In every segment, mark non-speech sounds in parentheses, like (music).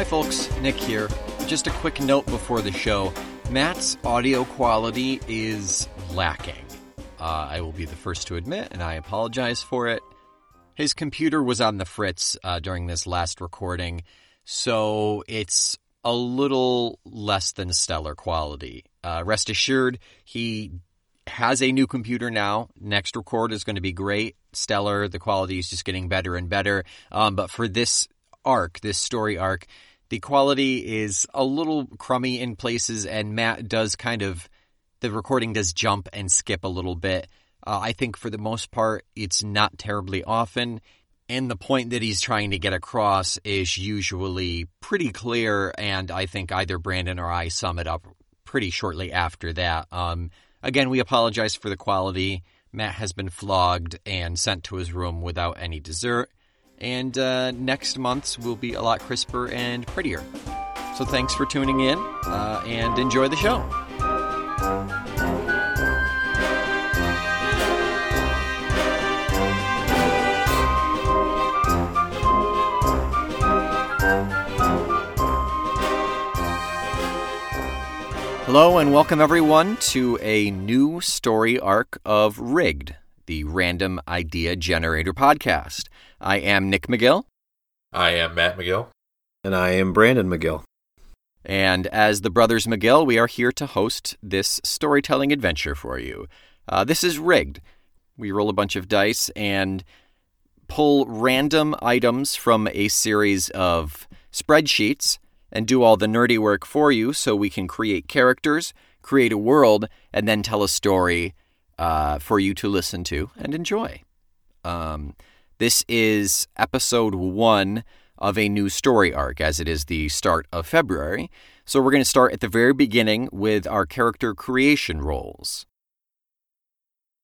Hi, folks. Nick here. Just a quick note before the show Matt's audio quality is lacking. Uh, I will be the first to admit, and I apologize for it. His computer was on the fritz uh, during this last recording, so it's a little less than stellar quality. Uh, rest assured, he has a new computer now. Next record is going to be great, stellar. The quality is just getting better and better. Um, but for this arc, this story arc, the quality is a little crummy in places, and Matt does kind of the recording does jump and skip a little bit. Uh, I think for the most part, it's not terribly often. And the point that he's trying to get across is usually pretty clear. And I think either Brandon or I sum it up pretty shortly after that. Um, again, we apologize for the quality. Matt has been flogged and sent to his room without any dessert. And uh, next month's will be a lot crisper and prettier. So thanks for tuning in uh, and enjoy the show. Hello, and welcome everyone to a new story arc of Rigged, the Random Idea Generator podcast. I am Nick McGill. I am Matt McGill. And I am Brandon McGill. And as the Brothers McGill, we are here to host this storytelling adventure for you. Uh, this is rigged. We roll a bunch of dice and pull random items from a series of spreadsheets and do all the nerdy work for you so we can create characters, create a world, and then tell a story uh, for you to listen to and enjoy. Um, this is episode one of a new story arc, as it is the start of February. So we're going to start at the very beginning with our character creation roles.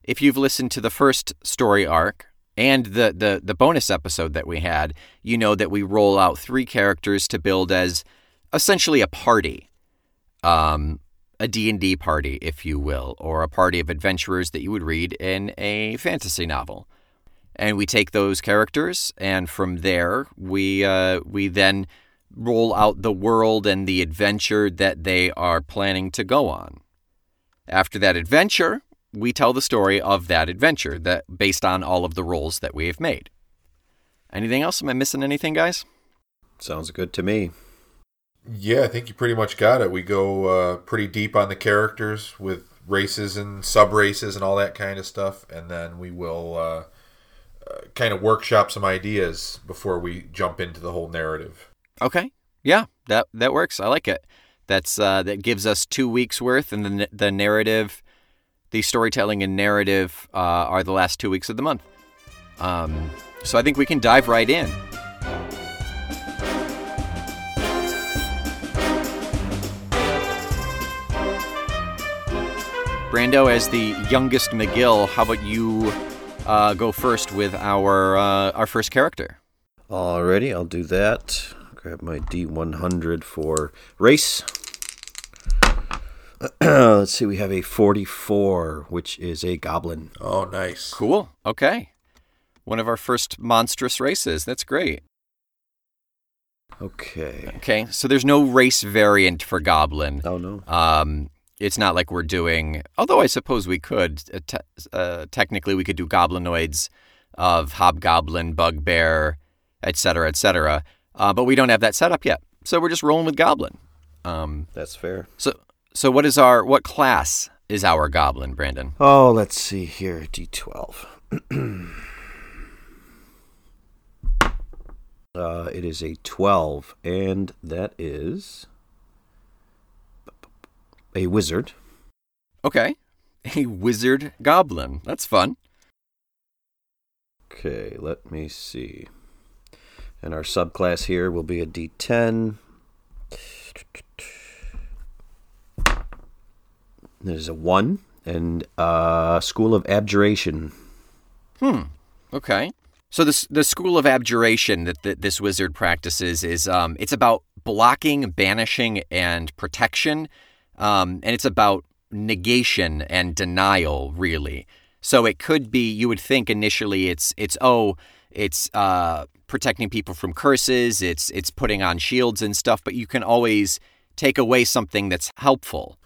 If you've listened to the first story arc and the, the, the bonus episode that we had, you know that we roll out three characters to build as essentially a party. Um, a D&D party, if you will, or a party of adventurers that you would read in a fantasy novel and we take those characters, and from there we uh, we then roll out the world and the adventure that they are planning to go on. After that adventure, we tell the story of that adventure that based on all of the roles that we have made. Anything else? Am I missing anything, guys? Sounds good to me. Yeah, I think you pretty much got it. We go uh, pretty deep on the characters with races and sub races and all that kind of stuff, and then we will uh, kind of workshop some ideas before we jump into the whole narrative. Okay. Yeah, that that works. I like it. That's uh, that gives us two weeks worth, and the the narrative, the storytelling and narrative uh, are the last two weeks of the month. Um, so I think we can dive right in. Brando, as the youngest McGill, how about you uh, go first with our uh, our first character. Alrighty, I'll do that. Grab my D100 for race. (clears throat) Let's see, we have a 44, which is a goblin. Oh, nice. Cool. Okay. One of our first monstrous races. That's great. Okay. Okay, so there's no race variant for goblin. Oh, no. Um, it's not like we're doing, although I suppose we could, uh, te- uh, technically, we could do goblinoids of hobgoblin, bugbear, etc., etc. Uh, but we don't have that set up yet. So we're just rolling with goblin. Um, That's fair. So, so what is our, what class is our goblin, Brandon? Oh, let's see here. D12. (clears throat) uh, it is a 12, and that is a wizard. Okay. (laughs) A wizard goblin. That's fun. Okay, let me see. And our subclass here will be a D10. There's a 1 and a School of Abjuration. Hmm. Okay. So this the School of Abjuration that the, this wizard practices is um, it's about blocking, banishing, and protection um, and it's about negation and denial, really. So it could be you would think initially it's it's oh it's uh, protecting people from curses, it's it's putting on shields and stuff, but you can always take away something that's helpful.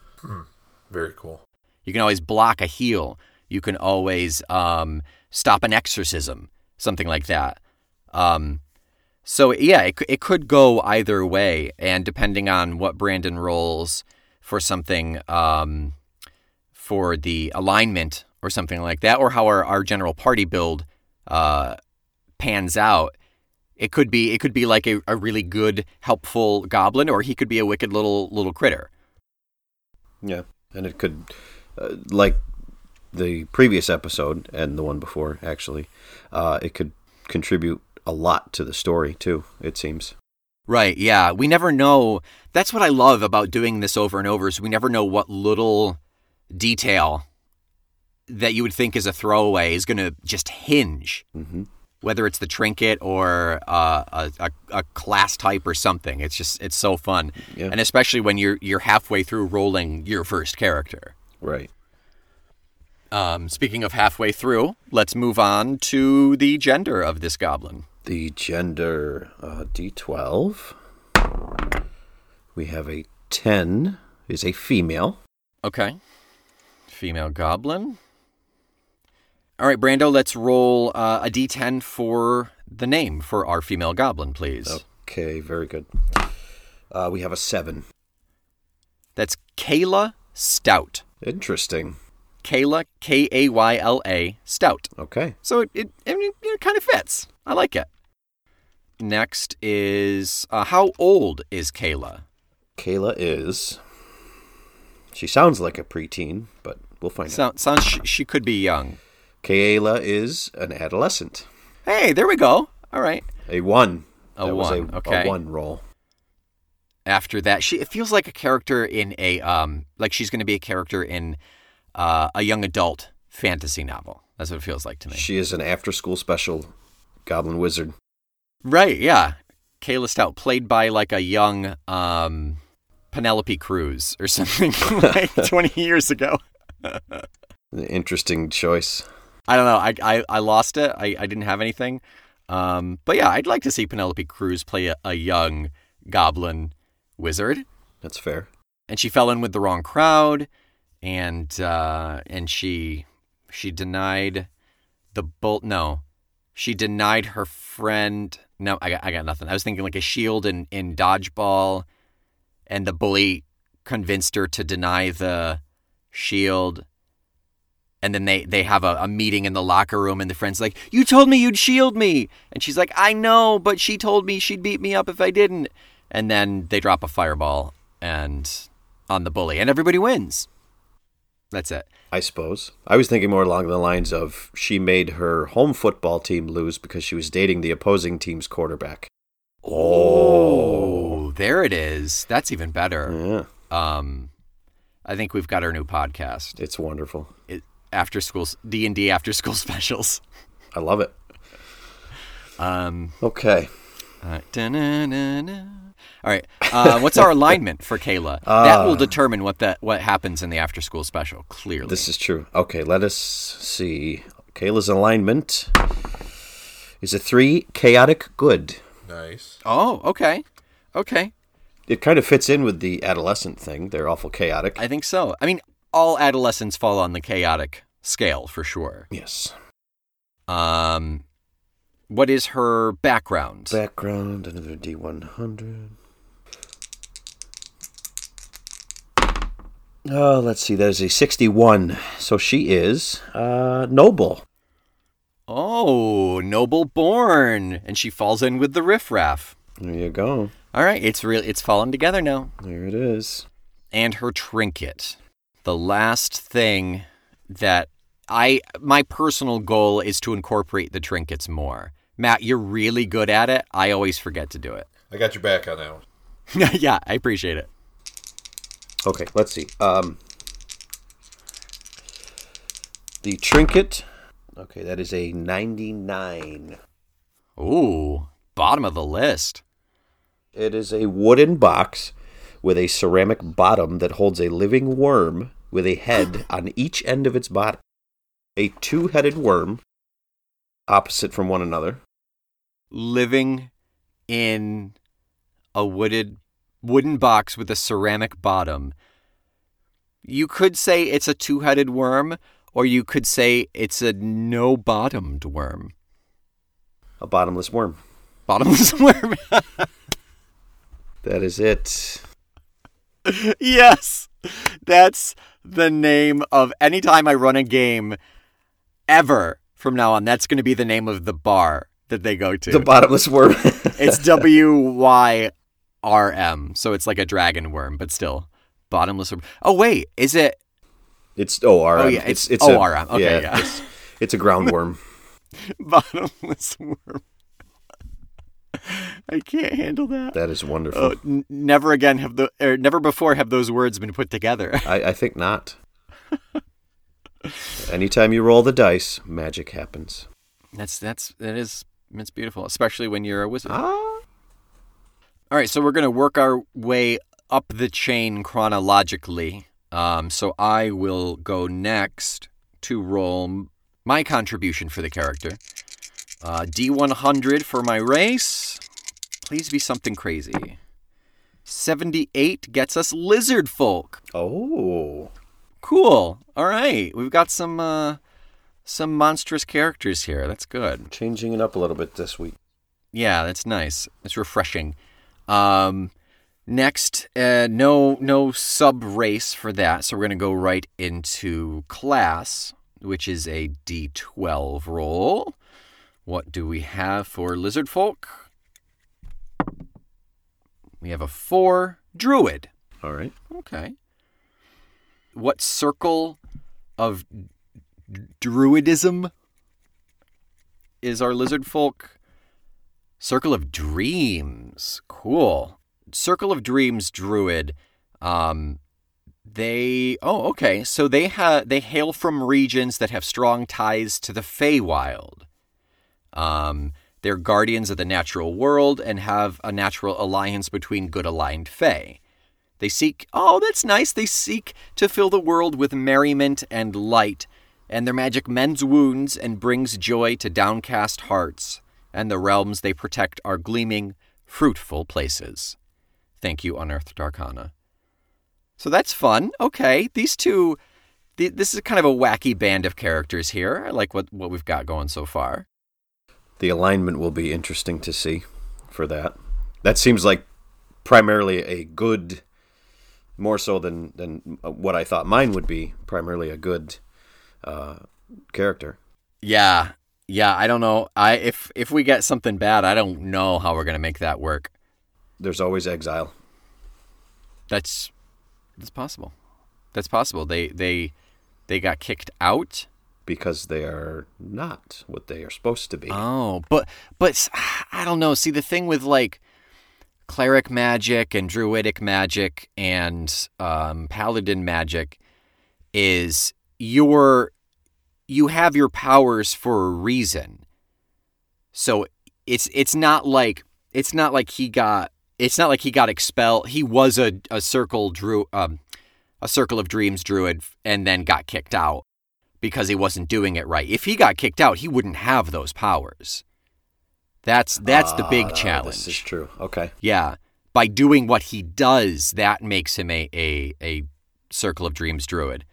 Very cool. You can always block a heal. You can always um, stop an exorcism, something like that. Um, so yeah, it, it could go either way, and depending on what Brandon rolls for something um, for the alignment or something like that, or how our, our general party build uh, pans out, it could be it could be like a, a really good, helpful goblin, or he could be a wicked little little critter. Yeah, and it could, uh, like the previous episode and the one before, actually, uh, it could contribute a lot to the story too. It seems. Right, yeah. We never know. That's what I love about doing this over and over is we never know what little detail that you would think is a throwaway is going to just hinge. Mm-hmm. Whether it's the trinket or uh, a, a, a class type or something, it's just it's so fun, Yeah. and especially when you're you're halfway through rolling your first character. Right. Um, speaking of halfway through, let's move on to the gender of this goblin. The gender uh, D12. We have a 10 is a female. Okay. Female goblin. All right, Brando, let's roll uh, a d10 for the name for our female goblin, please. Okay, very good. Uh, we have a 7. That's Kayla Stout. Interesting. Kayla, K A Y L A, Stout. Okay. So it, it, I mean, it kind of fits. I like it. Next is uh, how old is Kayla? Kayla is. She sounds like a preteen, but we'll find out. So, sounds she, she could be young. Kayla is an adolescent. Hey, there we go. All right. A 1. A That was one, a, okay. a 1 roll. after that she it feels like a character in a um like she's going to be a character in uh, a young adult fantasy novel. That's what it feels like to me. She is an after school special goblin wizard. right yeah. Kayla stout played by like a young um penelope cruz or (laughs) something like (laughs) 20 years ago. Interesting choice. i don't know. I i, I lost it. I, I didn't have anything. Um but yeah i'd like to see penelope cruz play a, a young goblin wizard. That's fair. and she fell in with the wrong crowd and uh and she she denied the bolt no she denied her friend no i got, I got nothing. I was thinking like a shield in in dodgeball and the bully convinced her to deny the shield. And then they they have a, a meeting in the locker room and the friend's like you told me you'd shield me. And she's like i know but she told me she'd beat me up if i didn't. And then they drop a fireball and on the bully and everybody wins that's it I suppose. I was thinking more along the lines of she made her home football team lose because she was dating the opposing team's quarterback. oh there it is that's even better Yeah, um i think we've got our new podcast it's wonderful. it, after school d&d after school (laughs) specials I love it. um Okay. All right. Da-na-na-na. All right. Uh, what's our (laughs) alignment for Kayla? that will determine what that what happens in the after school special. Clearly. This is true. Okay, let us see. Kayla's alignment is a three chaotic good. Nice. oh, okay, okay. It kind of fits in with the adolescent thing. They're awful chaotic. I think so. I mean, all adolescents fall on the chaotic scale for sure. yes. Um, what is her background? Background, another D100. Oh, let's see. There's a 61. So she is uh, noble. oh, noble born, and she falls in with the riffraff. There you go. All right, it's real. It's fallen together now. There it is. and her trinket. The last thing that I my personal goal is to incorporate the trinkets more. Matt, you're really good at it. I always forget to do it. I got your back on that one. (laughs) yeah, I appreciate it. Okay, let's see. Um, the trinket. Okay, that is a 99. Ooh, bottom of the list. It is a wooden box with a ceramic bottom that holds a living worm with a head (laughs) on each end of its body. A two headed worm, opposite from one another. Living in a wooded wooden box with a ceramic bottom. You could say it's a two-headed worm, or you could say it's a no-bottomed worm. A bottomless worm. Bottomless (laughs) worm. That is it. yes. That's the name of anytime I run a game ever from now on. That's going to be the name of the bar that they go to. The bottomless worm. (laughs) it's W Y R M. So it's like a dragon worm, but still bottomless worm. Oh, wait. Is it? It's ORM. Oh, yeah, it's it's ORM. Okay, yeah. It's, it's a ground (laughs) worm. Bottomless worm. I can't handle that. That is wonderful. Oh, n- never again have the or never before have those words been put together. (laughs) I, I think not. Anytime you roll the dice, magic happens. That's that's that is it's beautiful, especially when you're a wizard. Ah. All right, so we're going to work our way up the chain chronologically. Um, so I will go next to roll my contribution for the character. Uh, D100 for my race. Please be something crazy. 78 gets us lizard folk. Oh. Cool. All right, we've got some uh, some monstrous characters here. That's good. Changing it up a little bit this week. Yeah, that's nice. It's refreshing. Um, next, uh, no no sub race for that, so we're gonna go right into class, which is a D12 roll. What do we have for lizard folk? We have a four druid. All right. Okay. What circle of d- druidism is our lizard folk? Circle of Dreams. Cool. Circle of Dreams druid. Um they Oh, okay. So they ha they hail from regions that have strong ties to the Feywild. Um they're guardians of the natural world and have a natural alliance between good aligned Fey. They seek, oh, that's nice. They seek to fill the world with merriment and light, and their magic mends wounds and brings joy to downcast hearts, and the realms they protect are gleaming, fruitful places. Thank you, Unearthed Arcana. So that's fun. Okay, these two, th- this is kind of a wacky band of characters here. I like what, what we've got going so far. The alignment will be interesting to see for that. That seems like primarily a good, more so than than uh, what I thought mine would be. Primarily a good uh, character. Yeah, yeah. I don't know. I if if we get something bad, I don't know how we're gonna make that work. There's always exile. That's that's possible. That's possible. They they they got kicked out. because they are not what they are supposed to be. Oh, but but I don't know. See the thing with like cleric magic and druidic magic and um, paladin magic is your you have your powers for a reason. So it's it's not like it's not like he got it's not like he got expelled. He was a a circle drew um a circle of dreams druid and then got kicked out because he wasn't doing it right. If he got kicked out, he wouldn't have those powers. That's that's the big Ah, challenge. This is true. Okay. Yeah. By doing what he does, that makes him a, a, a Circle of Dreams druid.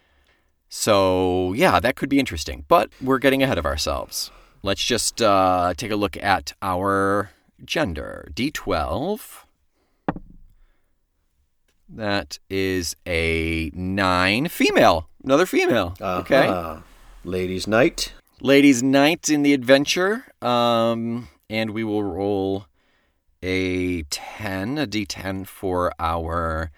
So, yeah, that could be interesting. But we're getting ahead of ourselves. Let's just uh, take a look at our gender. D12. That is a nine. Female. Another female. Okay. Uh-huh. Ladies' night. Ladies' night in the adventure. Um, and we will roll a 10, a d10 for our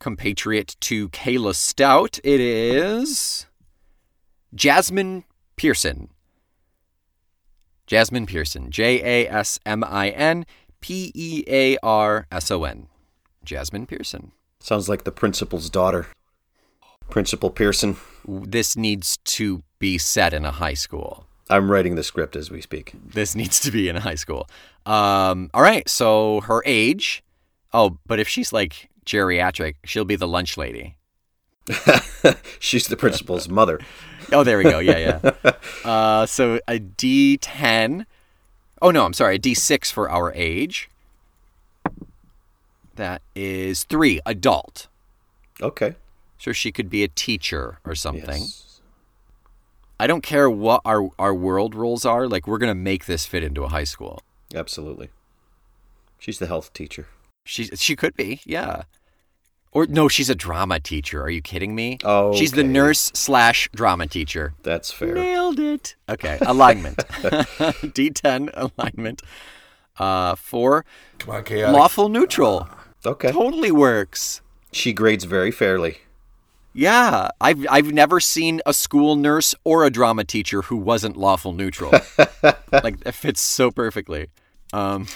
compatriot to Kayla Stout. It is Jasmine Pearson. Jasmine Pearson. J A S M I N P E A R S O N. Jasmine Pearson. Sounds like the principal's daughter. Principal Pearson. This needs to be set in a high school. I'm writing the script as we speak. This needs to be in a high school. Um, all right, so her age. Oh, but if she's like geriatric, she'll be the lunch lady. (laughs) She's the principal's (laughs) mother. Oh, there we go. Yeah, yeah. (laughs) uh, so a D10 Oh no, I'm sorry, a D6 for our age. That is three, adult. Okay. So she could be a teacher or something. Yes. I don't care what our our world rules are. Like we're gonna make this fit into a high school. Absolutely. She's the health teacher. She she could be, yeah. Or no, she's a drama teacher. Are you kidding me? Oh, she's the okay. nurse slash drama teacher. That's fair. Nailed it. Okay, alignment. (laughs) D10 alignment. Uh, four Come on, chaotic. lawful neutral. Okay. Totally works. She grades very fairly. Yeah, I've I've never seen a school nurse or a drama teacher who wasn't lawful neutral. (laughs) like it fits so perfectly. Um,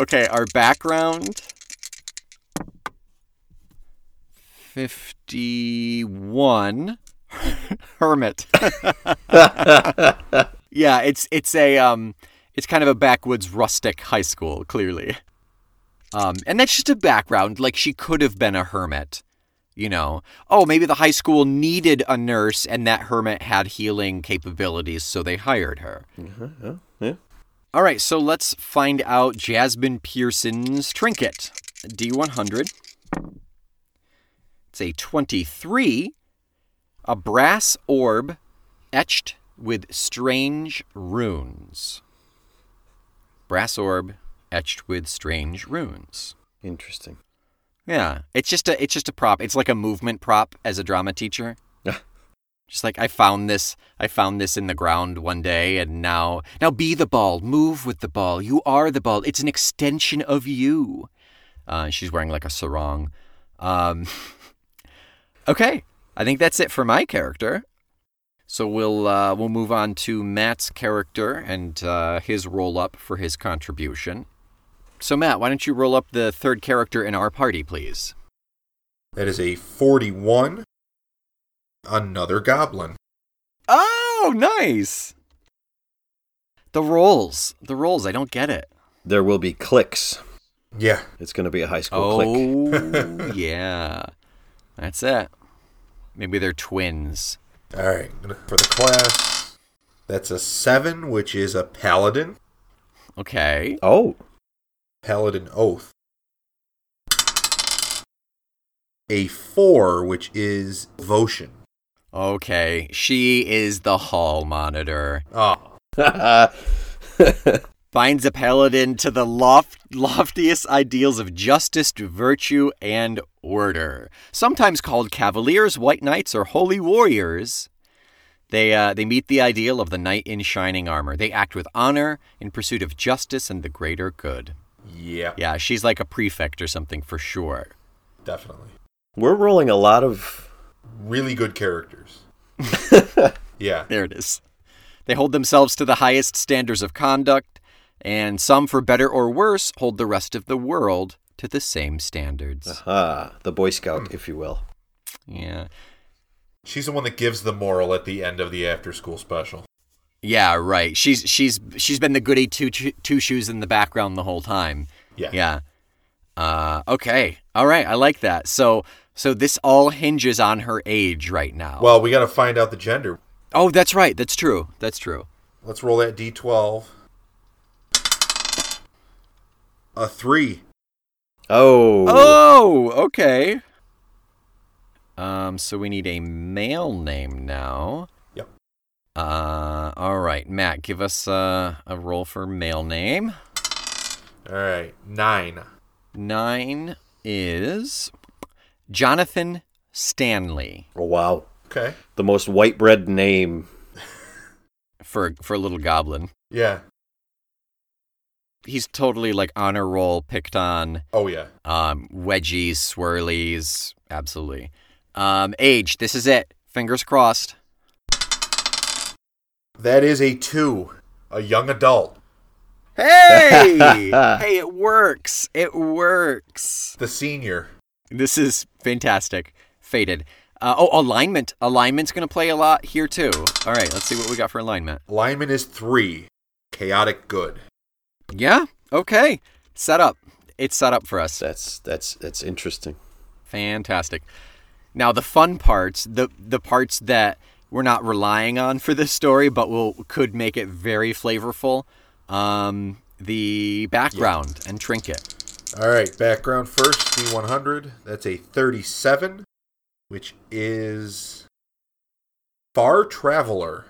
okay, our background. Fifty-one. (laughs) Hermit. (laughs) yeah, it's it's a um, it's kind of a backwoods rustic high school, clearly. Um, and that's just a background. Like she could have been a hermit you know, oh, maybe the high school needed a nurse and that hermit had healing capabilities, so they hired her. Yeah. yeah. All right, so let's find out Jasmine Pearson's trinket. D100. It's a 23, a brass orb etched with strange runes. Brass orb etched with strange runes. Interesting. Yeah, it's just a it's just a prop. It's like a movement prop as a drama teacher. Yeah. Just like I found this, I found this in the ground one day, and now now be the ball, move with the ball. You are the ball. It's an extension of you. Uh, she's wearing like a sarong. Um, (laughs) okay, I think that's it for my character. So we'll uh, we'll move on to Matt's character and uh, his roll up for his contribution. So Matt, why don't you roll up the third character in our party, please? That is a 41. Another goblin. Oh, nice. The rolls, the rolls. I don't get it. There will be clicks. Yeah. It's going to be a high school click. Oh, (laughs) yeah. That's it. Maybe they're twins. All right. For the class, that's a 7, which is a paladin. Okay. Oh, Paladin Oath. A 4, which is Devotion. Okay. She is the hall monitor. Oh. (laughs) (laughs) Binds a paladin to the loft, loftiest ideals of justice, virtue, and order. Sometimes called cavaliers, white knights, or holy warriors. They, uh, they meet the ideal of the knight in shining armor. They act with honor in pursuit of justice and the greater good. Yeah, Yeah, she's like a prefect or something for sure. definitely. we're rolling a lot of. Really good characters. (laughs) yeah. There it is. They hold themselves to the highest standards of conduct, and some, for better or worse, hold the rest of the world to the same standards. Ah, the Boy Scout, if you will. Yeah. She's the one that gives the moral at the end of the after school special. Yeah, right. She's she's she's been the goody two two shoes in the background the whole time. Yeah. Yeah. Uh, okay. All right. I like that. So so this all hinges on her age right now. Well, we got to find out the gender. oh, that's right. That's true. That's true. Let's roll that d12. A 3. Oh. Oh, okay. Um, so we need a male name now. Yep. Uh, all right, Matt, give us uh, a roll for male name. All right. 9. Nine is Jonathan Stanley Oh, wow. Okay. The most white bread name. (laughs) for for a little goblin. Yeah. He's totally like honor roll picked on. Oh, yeah. Um, wedgies, swirlies, absolutely. Um, age, this is it. Fingers crossed. That is a 2. A young adult. Hey! (laughs) hey, it works. It works. The senior. This is fantastic. Faded. Uh, oh, alignment. Alignment's going to play a lot here, too. All right, let's see what we got for alignment. Alignment is 3. Chaotic good. Yeah, okay. Set up. It's set up for us. That's that's that's interesting. Fantastic. Now, the fun parts, the, the parts that we're not relying on for this story, but will could make it very flavorful. Um, the background and trinket. All right, background first, D100. That's a 37, which is Far Traveler.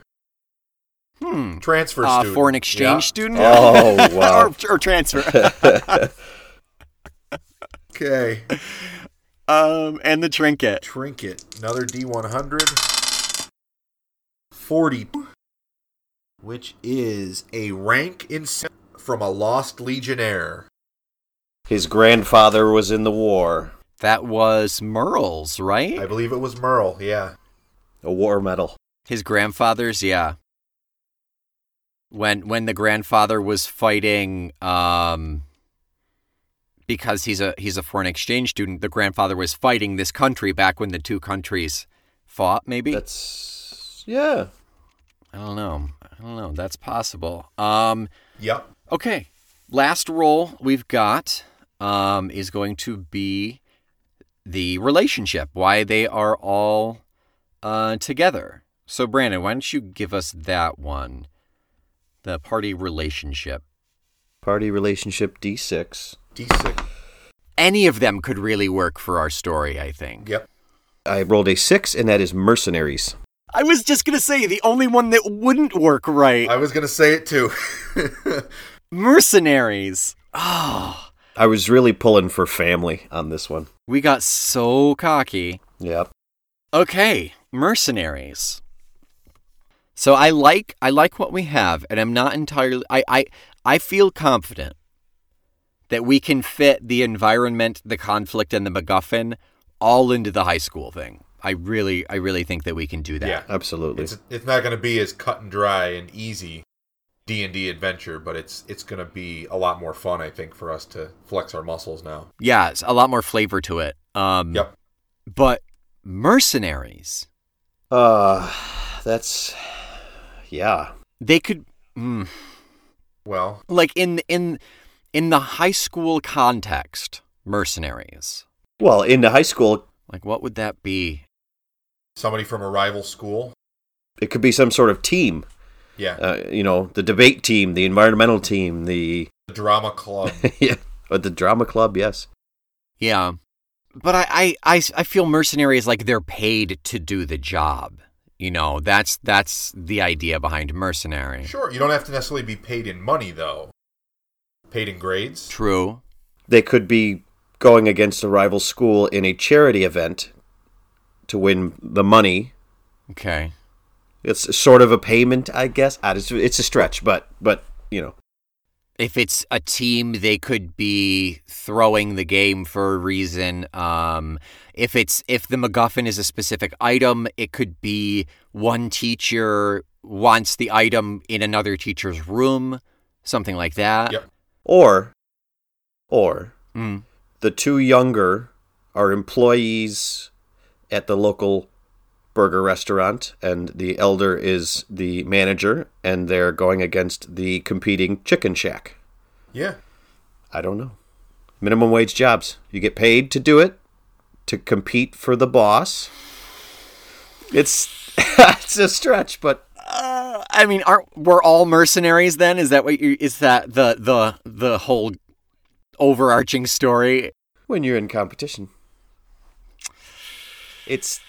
Hmm. Transfer Uh, student. foreign exchange Yeah. student. Oh, (laughs) wow. or, or transfer. (laughs) Okay. um, and the trinket. Trinket. Another D100. 40, which is a rank in from a lost legionnaire. His grandfather was in the war. That was Merle's, right? I believe it was Merle, yeah. A war medal. His grandfather's, yeah. When when the grandfather was fighting, um, because he's a he's a foreign exchange student, the grandfather was fighting this country back when the two countries fought. Maybe That's yeah. I don't know. I don't know. That's possible. Um, Yep. okay. Last role we've got um, is going to be the relationship. Why they are all uh, together. So, Brandon, why don't you give us that one? The party relationship. Party relationship D6. D6. Any of them could really work for our story, I think. Yep. I rolled a six, and that is mercenaries. I was just going to say the only one that wouldn't work right I was going to say it too. (laughs) mercenaries. Oh, I was really pulling for family on this one. we got so cocky. Yep. Okay, mercenaries. So I like I like what we have, and I'm not entirely I I, I feel confident that we can fit the environment, the conflict, and the MacGuffin all into the high school thing. I really I really think that we can do that. yeah. Absolutely. It's it's not going to be as cut and dry and easy D&D adventure, but it's it's going to be a lot more fun I think for us to flex our muscles now. Yeah, it's a lot more flavor to it. Um Yep. but mercenaries, uh, that's yeah. they could mm, Well, like in in in the high school context, mercenaries. Well, in the high school, Like what would that be? somebody from a rival school. it could be some sort of team. Yeah. Uh, you know, the debate team, the environmental team, the the drama club. (laughs) yeah, or the drama club. Yes. Yeah. But I, I, I, I feel mercenaries like they're paid to do the job. You know, that's that's the idea behind mercenary. Sure, you don't have to necessarily be paid in money though. Paid in grades. True. They could be going against a rival school in a charity event to win the money. Okay. It's sort of a payment, I guess. Ah, It's, it's a stretch, but but you know, If it's a team, they could be throwing the game for a reason. Um, if it's if the MacGuffin is a specific item, it could be one teacher wants the item in another teacher's room, something like that. Yep. or or Mm. the two younger are employees at the local burger restaurant and the elder is the manager and they're going against the competing chicken shack Yeah. i don't know minimum wage jobs you get paid to do it to compete for the boss it's (laughs) it's a stretch but Uh, I mean, aren't we're all mercenaries then? Is that what you? Is that the the the whole overarching story? when you're in competition it's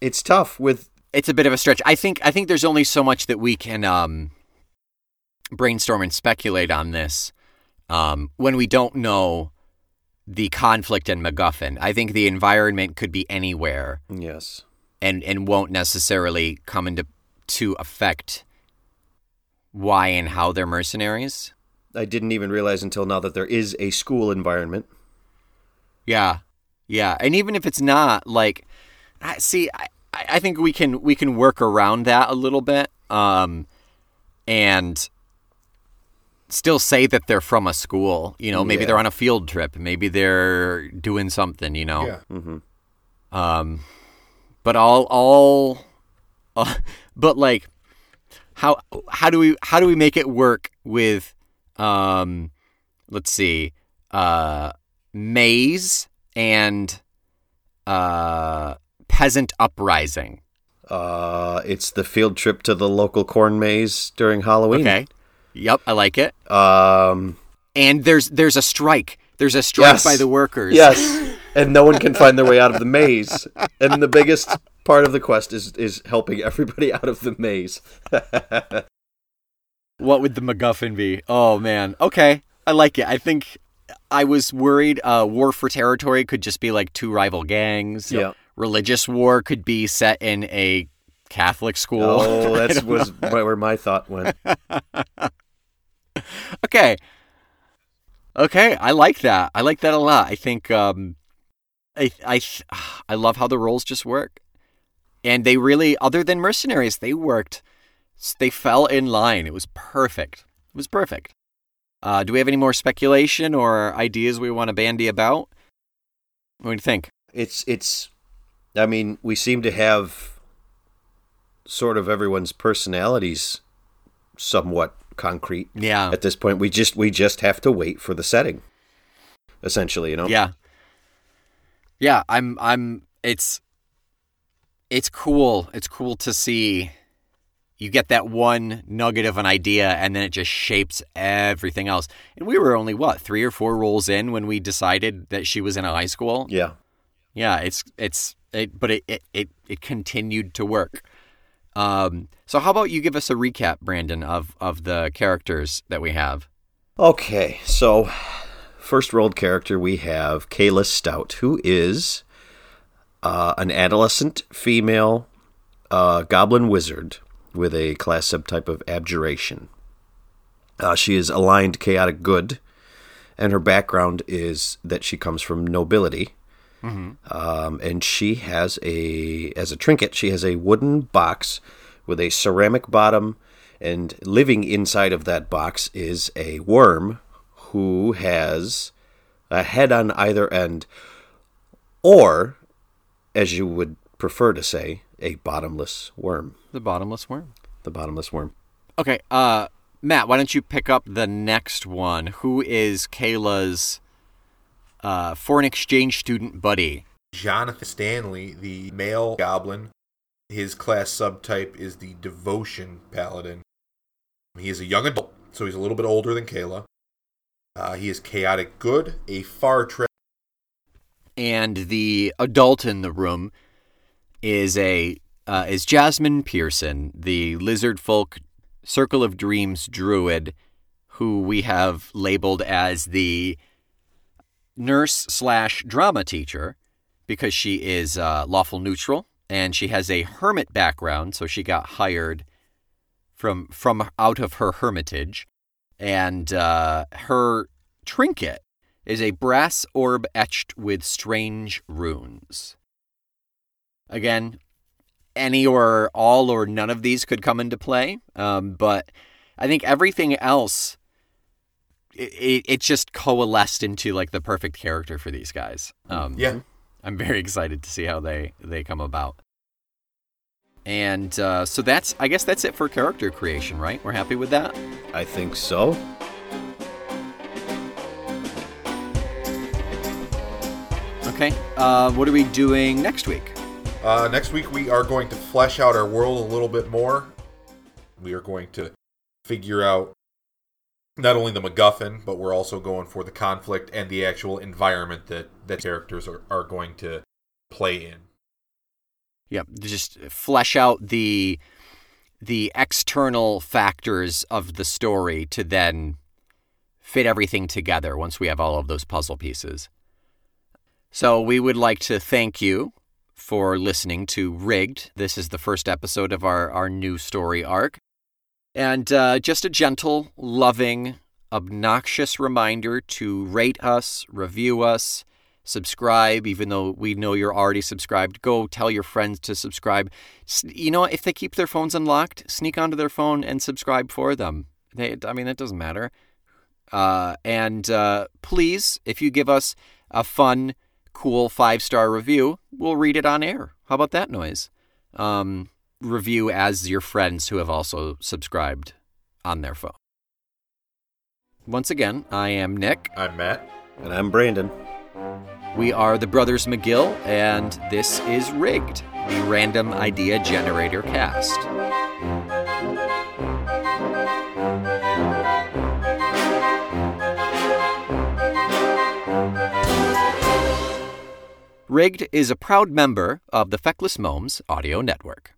it's tough with It's a bit of a stretch. I think I think there's only so much that we can um, brainstorm and speculate on this um, when we don't know the conflict and MacGuffin. I think the environment could be anywhere yes and and won't necessarily come into to affect why and how they're mercenaries. I didn't even realize until now that there is a school environment. Yeah, yeah, and even if it's not, like, I see, I, I think we can we can work around that a little bit, um, and still say that they're from a school. You know, maybe Yeah. they're on a field trip, maybe they're doing something. You know, Yeah. Mm-hmm. um, but all all, uh, (laughs) but like, how how do we how do we make it work with, um, let's see, uh, maize and uh peasant uprising. Uh, it's the field trip to the local corn maze during Halloween. Okay. Yep, I like it. Um, And there's there's a strike. There's a strike Yes. by the workers. yes. (laughs) And no one can find their way out of the maze. And the biggest part of the quest is is helping everybody out of the maze. (laughs) What would the MacGuffin be? Oh man. Okay. I like it. I think I was worried uh, War for Territory could just be like two rival gangs. Yeah. Religious war could be set in a Catholic school. Oh, (laughs) that was where my thought went. (laughs) Okay. Okay, I like that. I like that a lot. I think um I I I love how the roles just work. And they really other than mercenaries, they worked they fell in line. It was perfect. It was perfect. Uh do we have any more speculation or ideas we want to bandy about? What do you think? It's it's. I mean, we seem to have sort of everyone's personalities somewhat concrete Yeah. at this point. We just we just have to wait for the setting. Essentially, you know. Yeah. Yeah, I'm I'm it's it's cool. It's cool to see you get that one nugget of an idea and then it just shapes everything else. And we were only what, 3 or 4 rolls in when we decided that she was in a high school. Yeah. Yeah, it's it's it, but it, it it it continued to work. Um so how about you give us a recap Brandon of of the characters that we have? Okay, so first rolled character we have Kayla Stout, who is uh, an adolescent female uh, goblin wizard with a class subtype of abjuration. Uh, she is aligned chaotic good, and her background is that she comes from nobility. Um, and she has a as a trinket, she has a wooden box with a ceramic bottom, and living inside of that box is a worm who has a head on either end, or, as you would prefer to say, a bottomless worm. The bottomless worm. The bottomless worm. Okay, uh, Matt, why don't you pick up the next one? Who is Kayla's uh, foreign exchange student buddy? Jonathan Stanley, the male goblin, his class subtype is the Devotion Paladin. He is a young adult, so he's a little bit older than Kayla. Uh, he is chaotic good, a far trek. And the adult in the room is a uh, is Jasmine Pearson, the lizard folk Circle of Dreams druid, who we have labeled as the nurse slash drama teacher because she is uh, lawful neutral and she has a hermit background, so she got hired from from out of her hermitage, and uh, her trinket is a brass orb etched with strange runes. Again, any or all or none of these could come into play, um, but I think everything else it, it, just coalesced into like the perfect character for these guys. Um, Yeah. I'm very excited to see how they they come about. And uh, so that's I guess that's it for character creation, right? We're happy with that. I think so. Okay. Uh, what are we doing next week? Uh, next week, we are going to flesh out our world a little bit more. We are going to figure out not only the MacGuffin, but we're also going for the conflict and the actual environment that, that characters are, are going to play in. Yep, just flesh out the the external factors of the story to then fit everything together once we have all of those puzzle pieces. So we would like to thank you for listening to Rigged. This is the first episode of our, our new story arc. And uh, just a gentle, loving, obnoxious reminder to rate us, review us, subscribe, even though we know you're already subscribed. Go tell your friends to subscribe. You know, if they keep their phones unlocked, sneak onto their phone and subscribe for them. They, I mean, that doesn't matter. Uh, and uh, please, if you give us a fun, cool five star review, we'll read it on air. How about that noise? Um, review as your friends who have also subscribed on their phone. Once again, I am Nick. I'm Matt. And I'm Brandon. We are the Brothers McGill, and this is Rigged, the Random Idea Generator Cast. Rigged is a proud member of the Feckless Momes Audio Network.